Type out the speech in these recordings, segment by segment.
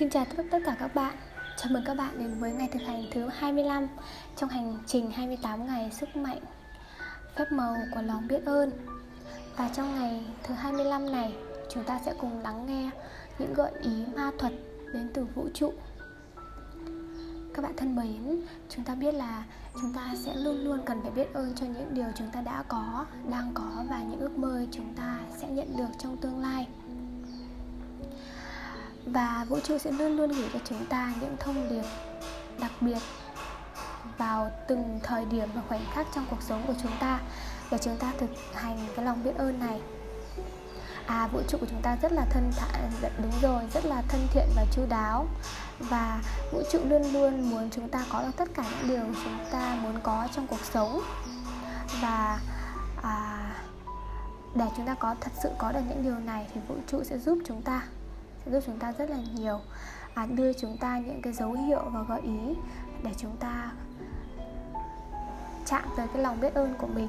Xin chào tất, tất cả các bạn. Chào mừng các bạn đến với ngày thực hành thứ 25 Trong hành trình 28 ngày sức mạnh Phép màu của lòng biết ơn. Và trong ngày thứ 25 này Chúng ta sẽ cùng lắng nghe những gợi ý ma thuật đến từ vũ trụ. Các bạn thân mến, chúng ta biết là chúng ta sẽ luôn luôn cần phải biết ơn cho những điều chúng ta đã có, đang có và những ước mơ chúng ta sẽ nhận được trong tương lai và vũ trụ sẽ luôn luôn gửi cho chúng ta những thông điệp đặc biệt vào từng thời điểm và khoảnh khắc trong cuộc sống của chúng ta. Để chúng ta thực hành cái lòng biết ơn này. À vũ trụ của chúng ta rất là thân thiện dạ, đúng rồi rất là thân thiện và chu đáo. Và vũ trụ luôn luôn muốn chúng ta có được tất cả những điều chúng ta muốn có trong cuộc sống. Và à, để chúng ta có thật sự có được những điều này thì vũ trụ sẽ giúp chúng ta sẽ giúp chúng ta rất là nhiều. À, đưa chúng ta những cái dấu hiệu và gợi ý để chúng ta chạm tới cái lòng biết ơn của mình.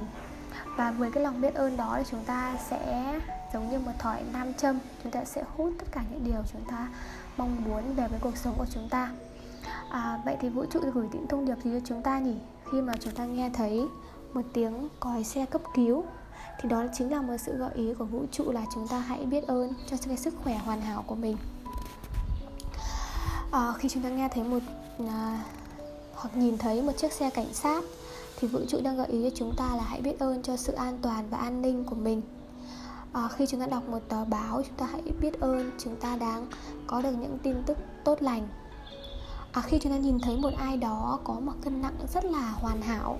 Và với cái lòng biết ơn đó thì chúng ta sẽ giống như một thỏi nam châm chúng ta sẽ hút tất cả những điều chúng ta mong muốn về với cuộc sống của chúng ta. À, vậy thì vũ trụ gửi những thông điệp gì cho chúng ta nhỉ? Khi mà chúng ta nghe thấy một tiếng còi xe cấp cứu thì đó chính là một sự gợi ý của vũ trụ là chúng ta hãy biết ơn cho cái sức khỏe hoàn hảo của mình. À, khi chúng ta nghe thấy một à, hoặc nhìn thấy một chiếc xe cảnh sát thì vũ trụ đang gợi ý cho chúng ta là hãy biết ơn cho sự an toàn và an ninh của mình. À, khi chúng ta đọc một tờ báo chúng ta hãy biết ơn chúng ta đang có được những tin tức tốt lành. À, khi chúng ta nhìn thấy một ai đó có một cân nặng rất là hoàn hảo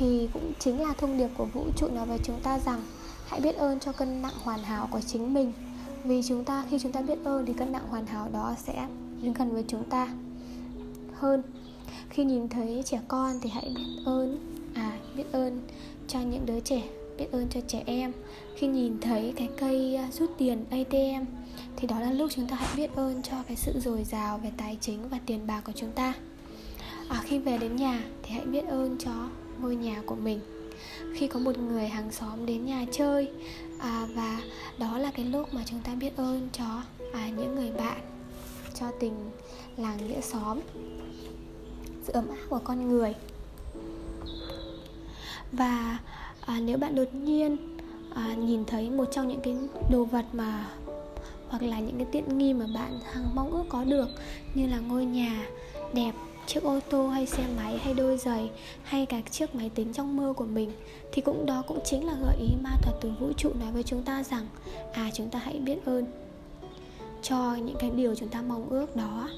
thì cũng chính là thông điệp của vũ trụ nói với chúng ta rằng hãy biết ơn cho cân nặng hoàn hảo của chính mình. Vì chúng ta khi chúng ta biết ơn thì cân nặng hoàn hảo đó sẽ đến gần với chúng ta hơn. Khi nhìn thấy trẻ con thì hãy biết ơn à biết ơn cho những đứa trẻ biết ơn cho trẻ em. Khi nhìn thấy cái cây à, rút tiền ATM thì đó là lúc chúng ta hãy biết ơn cho cái sự dồi dào về tài chính và tiền bạc của chúng ta. À, khi về đến nhà thì hãy biết ơn cho ngôi nhà của mình. Khi có một người hàng xóm đến nhà chơi à, và đó là cái lúc mà chúng ta biết ơn cho à, những người bạn cho tình làng nghĩa xóm sự ấm áp của con người. Và à, nếu bạn đột nhiên à, nhìn thấy một trong những cái đồ vật mà hoặc là những cái tiện nghi mà bạn hằng mong ước có được như là ngôi nhà đẹp chiếc ô tô hay xe máy hay đôi giày hay cả chiếc máy tính trong mơ của mình thì cũng đó cũng chính là gợi ý ma thuật từ vũ trụ nói với chúng ta rằng à chúng ta hãy biết ơn cho những cái điều chúng ta mong ước đó.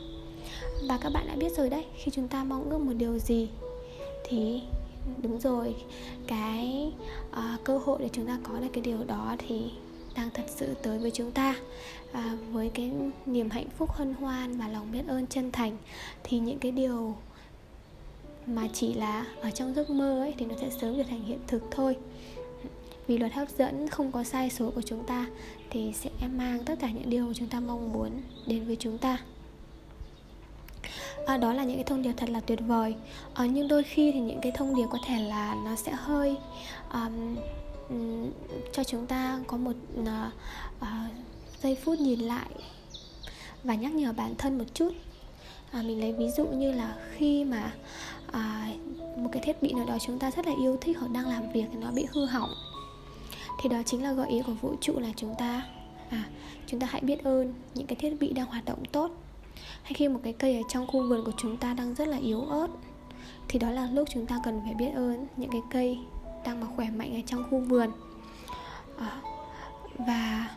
Và các bạn đã biết rồi đấy khi chúng ta mong ước một điều gì thì đúng rồi cái uh, cơ hội để chúng ta có được cái điều đó thì đang thật sự tới với chúng ta. À, với cái niềm hạnh phúc hân hoan và lòng biết ơn chân thành thì những cái điều mà chỉ là ở trong giấc mơ ấy thì nó sẽ sớm trở thành hiện thực thôi. Vì luật hấp dẫn không có sai số của chúng ta thì sẽ mang tất cả những điều chúng ta mong muốn đến với chúng ta. À, đó là những cái thông điệp thật là tuyệt vời. À, nhưng đôi khi thì những cái thông điệp có thể là nó sẽ hơi um, Ừ, cho chúng ta có một uh, uh, giây phút nhìn lại và nhắc nhở bản thân một chút. À, mình lấy ví dụ như là khi mà à, một cái thiết bị nào đó chúng ta rất là yêu thích hoặc đang làm việc thì nó bị hư hỏng thì đó chính là gợi ý của vũ trụ là chúng ta à, chúng ta hãy biết ơn những cái thiết bị đang hoạt động tốt. Hay khi một cái cây ở trong khu vườn của chúng ta đang rất là yếu ớt thì đó là lúc chúng ta cần phải biết ơn những cái cây đang mà khỏe mạnh ở trong khu vườn. À, và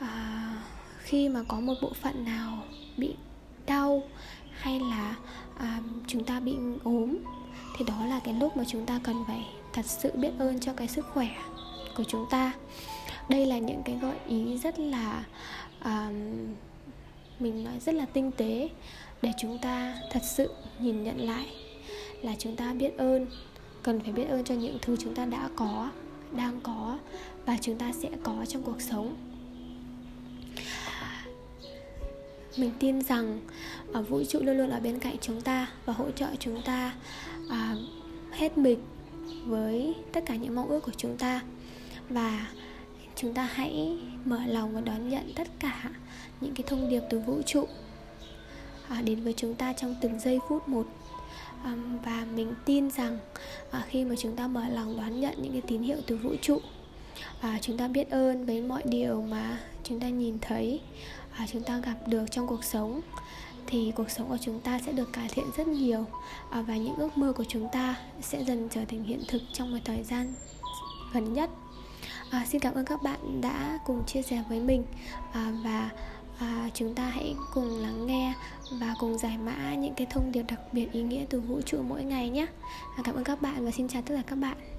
à, khi mà có một bộ phận nào bị đau hay là à, chúng ta bị ốm thì đó là cái lúc mà chúng ta cần phải thật sự biết ơn cho cái sức khỏe của chúng ta. Đây là những cái gợi ý rất là à, mình nói rất là tinh tế để chúng ta thật sự nhìn nhận lại là chúng ta biết ơn cần phải biết ơn cho những thứ chúng ta đã có đang có và chúng ta sẽ có trong cuộc sống. Mình tin rằng ở vũ trụ luôn luôn ở bên cạnh chúng ta và hỗ trợ chúng ta à, hết mình với tất cả những mong ước của chúng ta. Và chúng ta hãy mở lòng và đón nhận tất cả những cái thông điệp từ vũ trụ à, đến với chúng ta trong từng giây phút một và mình tin rằng à, khi mà chúng ta mở lòng đón nhận những cái tín hiệu từ vũ trụ à, chúng ta biết ơn với mọi điều mà chúng ta nhìn thấy à, chúng ta gặp được trong cuộc sống thì cuộc sống của chúng ta sẽ được cải thiện rất nhiều và những ước mơ của chúng ta sẽ dần trở thành hiện thực trong một thời gian gần nhất. À, xin cảm ơn các bạn đã cùng chia sẻ với mình à, và à, chúng ta hãy cùng lắng nghe và cùng giải mã những cái thông điệp đặc biệt ý nghĩa từ vũ trụ mỗi ngày nhé. À, cảm ơn các bạn và xin chào tất cả các bạn.